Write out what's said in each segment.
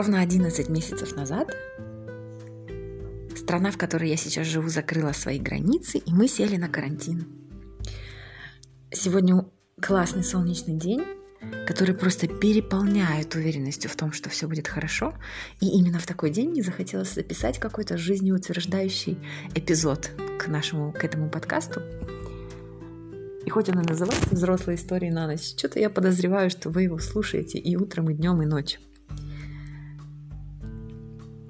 Ровно 11 месяцев назад страна, в которой я сейчас живу, закрыла свои границы, и мы сели на карантин. Сегодня классный солнечный день, который просто переполняет уверенностью в том, что все будет хорошо. И именно в такой день мне захотелось записать какой-то жизнеутверждающий эпизод к нашему, к этому подкасту. И хоть он и называется «Взрослые истории на ночь», что-то я подозреваю, что вы его слушаете и утром, и днем, и ночью.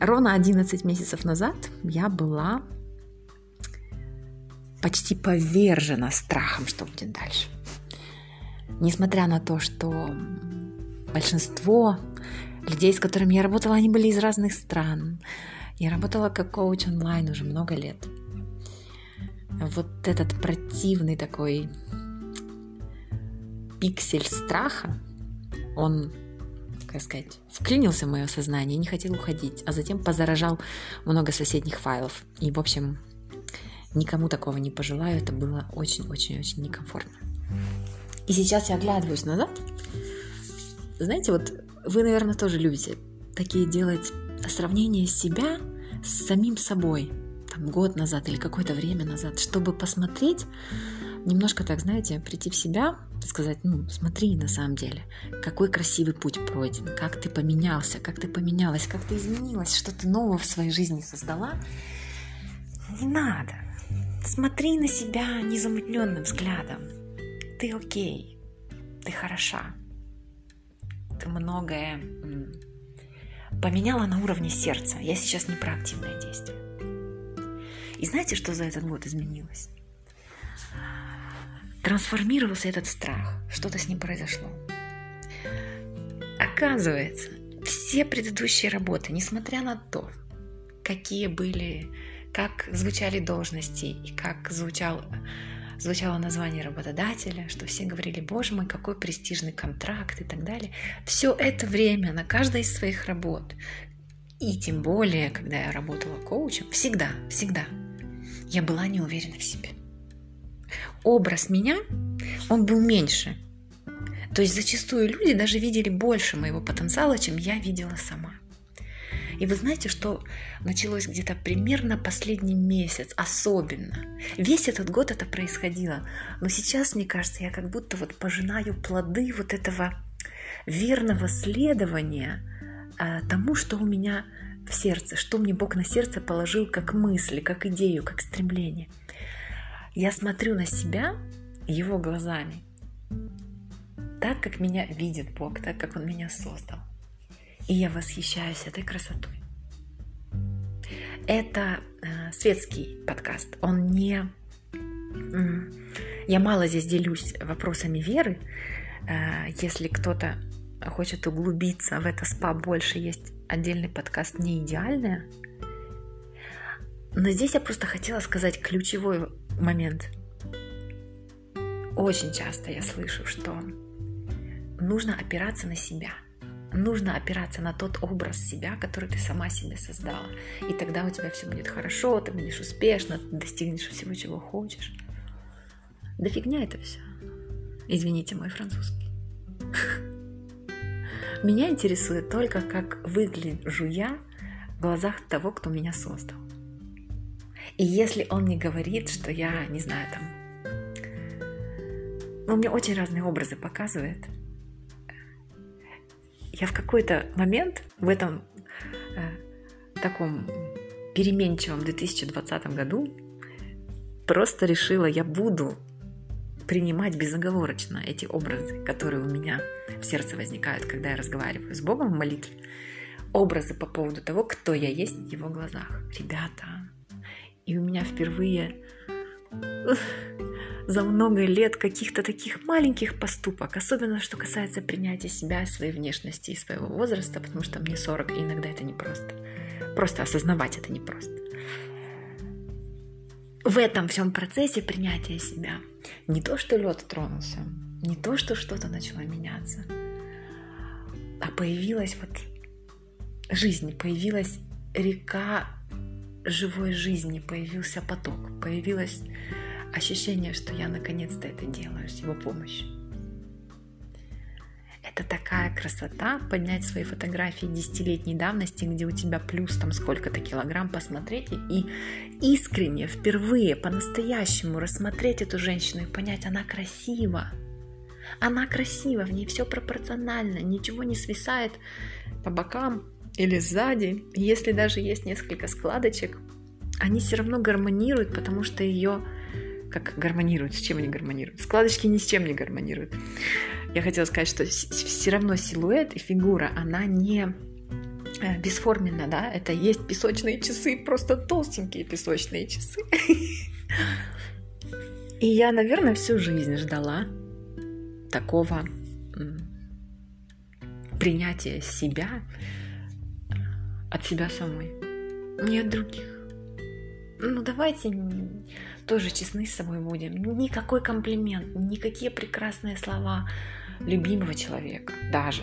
Ровно 11 месяцев назад я была почти повержена страхом, что будет дальше. Несмотря на то, что большинство людей, с которыми я работала, они были из разных стран. Я работала как коуч онлайн уже много лет. Вот этот противный такой пиксель страха, он как сказать, вклинился в мое сознание, не хотел уходить, а затем позаражал много соседних файлов. И, в общем, никому такого не пожелаю, это было очень-очень-очень некомфортно. И сейчас я оглядываюсь назад. Знаете, вот вы, наверное, тоже любите такие делать сравнения себя с самим собой, там, год назад или какое-то время назад, чтобы посмотреть, немножко так, знаете, прийти в себя, сказать, ну, смотри на самом деле, какой красивый путь пройден, как ты поменялся, как ты поменялась, как ты изменилась, что ты нового в своей жизни создала. Не надо. Смотри на себя незамутненным взглядом. Ты окей, ты хороша. Ты многое поменяла на уровне сердца. Я сейчас не про активное действие. И знаете, что за этот год изменилось? Трансформировался этот страх, что-то с ним произошло. Оказывается, все предыдущие работы, несмотря на то, какие были, как звучали должности и как звучал, звучало название работодателя, что все говорили, боже мой, какой престижный контракт и так далее, все это время на каждой из своих работ, и тем более, когда я работала коучем, всегда, всегда я была не уверена в себе образ меня, он был меньше. То есть зачастую люди даже видели больше моего потенциала, чем я видела сама. И вы знаете, что началось где-то примерно последний месяц, особенно. Весь этот год это происходило. Но сейчас, мне кажется, я как будто вот пожинаю плоды вот этого верного следования а, тому, что у меня в сердце, что мне Бог на сердце положил как мысли, как идею, как стремление. Я смотрю на себя его глазами, так, как меня видит Бог, так, как Он меня создал. И я восхищаюсь этой красотой. Это э, светский подкаст. Он не... Я мало здесь делюсь вопросами веры. Э, если кто-то хочет углубиться в это спа больше, есть отдельный подкаст «Не идеальная». Но здесь я просто хотела сказать ключевой момент. Очень часто я слышу, что нужно опираться на себя. Нужно опираться на тот образ себя, который ты сама себе создала. И тогда у тебя все будет хорошо, ты будешь успешно, ты достигнешь всего, чего хочешь. Да фигня это все. Извините мой французский. Меня интересует только, как выгляжу я в глазах того, кто меня создал. И если он мне говорит, что я, не знаю, там... Ну, мне очень разные образы показывает. Я в какой-то момент в этом э, таком переменчивом 2020 году просто решила, я буду принимать безоговорочно эти образы, которые у меня в сердце возникают, когда я разговариваю с Богом в молитве. Образы по поводу того, кто я есть в Его глазах. Ребята, и у меня впервые за много лет каких-то таких маленьких поступок, особенно что касается принятия себя, своей внешности и своего возраста, потому что мне 40, и иногда это непросто. Просто осознавать это непросто. В этом всем процессе принятия себя не то, что лед тронулся, не то, что что-то начало меняться, а появилась вот жизнь, появилась река живой жизни появился поток, появилось ощущение, что я наконец-то это делаю с его помощью. Это такая красота поднять свои фотографии десятилетней давности, где у тебя плюс там сколько-то килограмм, посмотреть и искренне, впервые, по-настоящему рассмотреть эту женщину и понять, она красива. Она красива, в ней все пропорционально, ничего не свисает по бокам или сзади. Если даже есть несколько складочек, они все равно гармонируют, потому что ее как гармонируют, с чем они гармонируют. Складочки ни с чем не гармонируют. Я хотела сказать, что все равно силуэт и фигура, она не э, бесформенна, да, это есть песочные часы, просто толстенькие песочные часы. И я, наверное, всю жизнь ждала такого принятия себя от себя самой, не от других. Ну, давайте тоже честны с собой будем. Никакой комплимент, никакие прекрасные слова любимого человека, даже,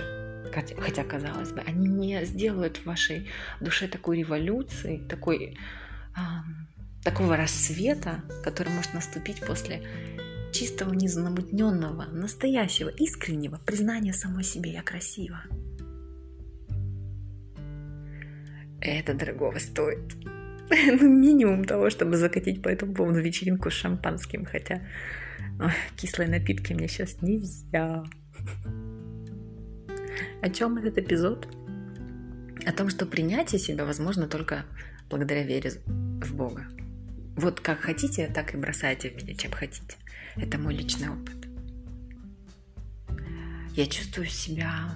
хотя, казалось бы, они не сделают в вашей душе такой революции, такой, а, такого рассвета, который может наступить после чистого, незамутненного, настоящего, искреннего признания самой себе «я красива». Это дорогого стоит. ну, минимум того, чтобы закатить по этому поводу вечеринку с шампанским, хотя кислые напитки мне сейчас нельзя. О чем этот эпизод? О том, что принятие себя возможно только благодаря вере в Бога. Вот как хотите, так и бросайте в меня, чем хотите. Это мой личный опыт. Я чувствую себя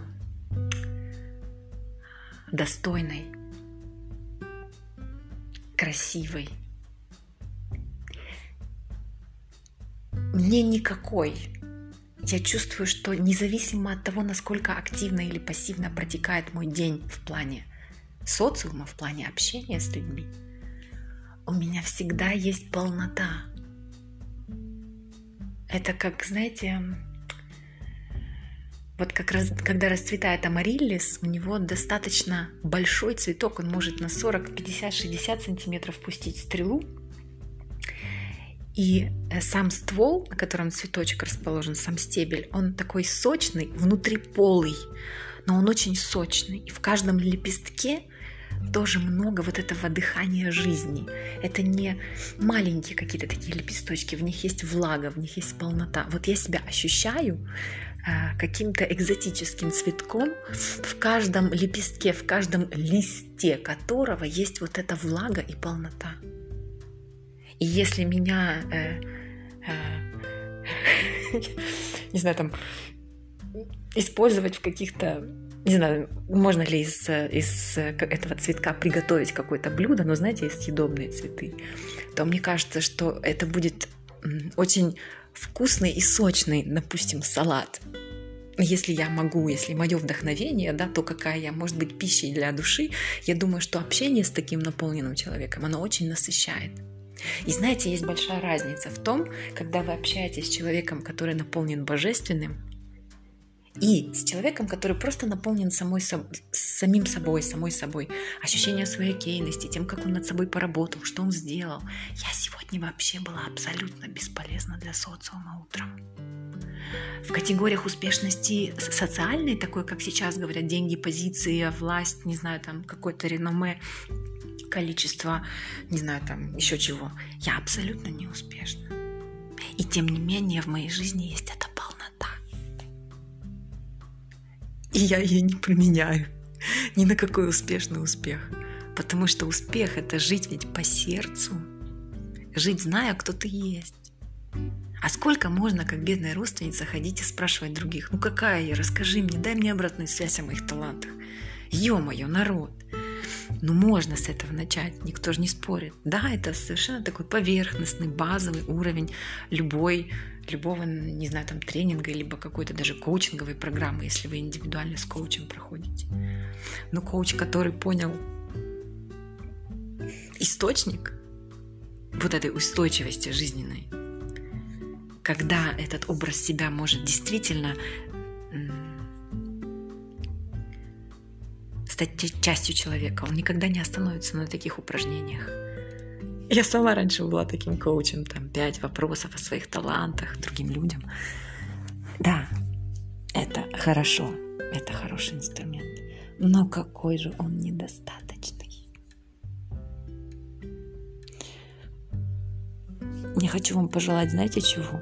достойной красивой. Мне никакой. Я чувствую, что независимо от того, насколько активно или пассивно протекает мой день в плане социума, в плане общения с людьми, у меня всегда есть полнота. Это как, знаете, вот как раз, когда расцветает амариллис, у него достаточно большой цветок, он может на 40, 50, 60 сантиметров пустить стрелу. И э, сам ствол, на котором цветочек расположен, сам стебель, он такой сочный, внутри полый, но он очень сочный. И в каждом лепестке тоже много вот этого дыхания жизни. Это не маленькие какие-то такие лепесточки, в них есть влага, в них есть полнота. Вот я себя ощущаю а, каким-то экзотическим цветком, в каждом лепестке, в каждом листе которого есть вот эта влага и полнота. И если меня, э, э, не знаю, там, использовать в каких-то не знаю, можно ли из, из этого цветка приготовить какое-то блюдо, но знаете, есть съедобные цветы, то мне кажется, что это будет очень вкусный и сочный, допустим, салат. Если я могу, если мое вдохновение, да, то какая я, может быть, пищей для души, я думаю, что общение с таким наполненным человеком, оно очень насыщает. И знаете, есть большая разница в том, когда вы общаетесь с человеком, который наполнен божественным, и с человеком, который просто наполнен самой, самим собой, самой собой, ощущение своей окейности, тем, как он над собой поработал, что он сделал. Я сегодня вообще была абсолютно бесполезна для социума утром. В категориях успешности социальной, такой, как сейчас говорят, деньги, позиции, власть, не знаю, там какое-то реноме, количество, не знаю, там еще чего, я абсолютно не успешна. И тем не менее в моей жизни есть эта И я ее не променяю ни на какой успешный успех. Потому что успех — это жить ведь по сердцу. Жить, зная, кто ты есть. А сколько можно, как бедная родственница, ходить и спрашивать других? Ну какая я? Расскажи мне, дай мне обратную связь о моих талантах. Ё-моё, народ! Ну можно с этого начать, никто же не спорит. Да, это совершенно такой поверхностный, базовый уровень любой любого, не знаю, там тренинга, либо какой-то даже коучинговой программы, если вы индивидуально с коучем проходите. Но коуч, который понял источник вот этой устойчивости жизненной, когда этот образ себя может действительно стать частью человека, он никогда не остановится на таких упражнениях. Я сама раньше была таким коучем, там, пять вопросов о своих талантах другим людям. Да, это хорошо. это хороший инструмент. Но какой же он недостаточный. Я хочу вам пожелать, знаете чего?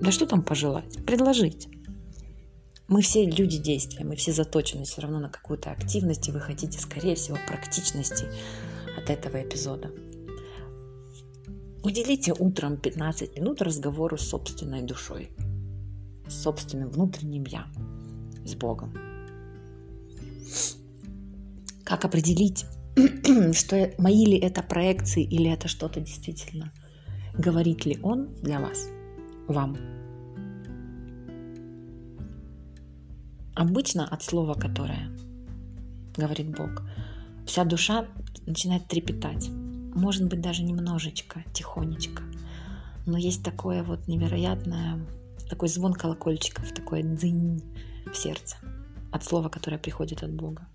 Да что там пожелать? Предложить. Мы все люди действия, мы все заточены все равно на какую-то активность, и вы хотите, скорее всего, практичности от этого эпизода. Уделите утром 15 минут разговору с собственной душой, с собственным внутренним «я», с Богом. Как определить, что мои ли это проекции или это что-то действительно? Говорит ли Он для вас, вам? Обычно от слова, которое говорит Бог, вся душа начинает трепетать. Может быть, даже немножечко, тихонечко. Но есть такое вот невероятное, такой звон колокольчиков, такой дзынь в сердце от слова, которое приходит от Бога.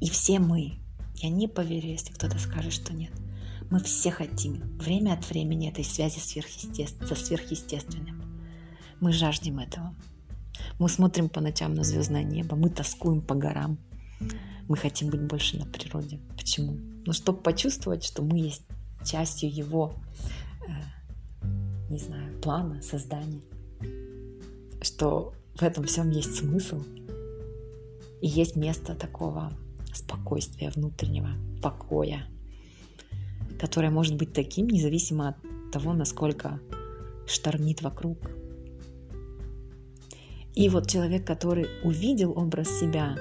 И все мы, я не поверю, если кто-то скажет, что нет, мы все хотим время от времени этой связи сверхъестествен... со сверхъестественным. Мы жаждем этого. Мы смотрим по ночам на звездное небо, мы тоскуем по горам. Мы хотим быть больше на природе. Почему? Ну, чтобы почувствовать, что мы есть частью его, э, не знаю, плана, создания. Что в этом всем есть смысл. И есть место такого спокойствия внутреннего, покоя, которое может быть таким, независимо от того, насколько штормит вокруг. И вот человек, который увидел образ себя,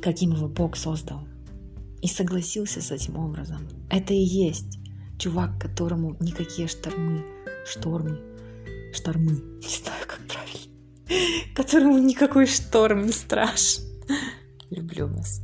каким его Бог создал, и согласился с этим образом, это и есть чувак, которому никакие штормы, штормы, штормы, не знаю, как правильно, которому никакой шторм не страшен. Люблю вас.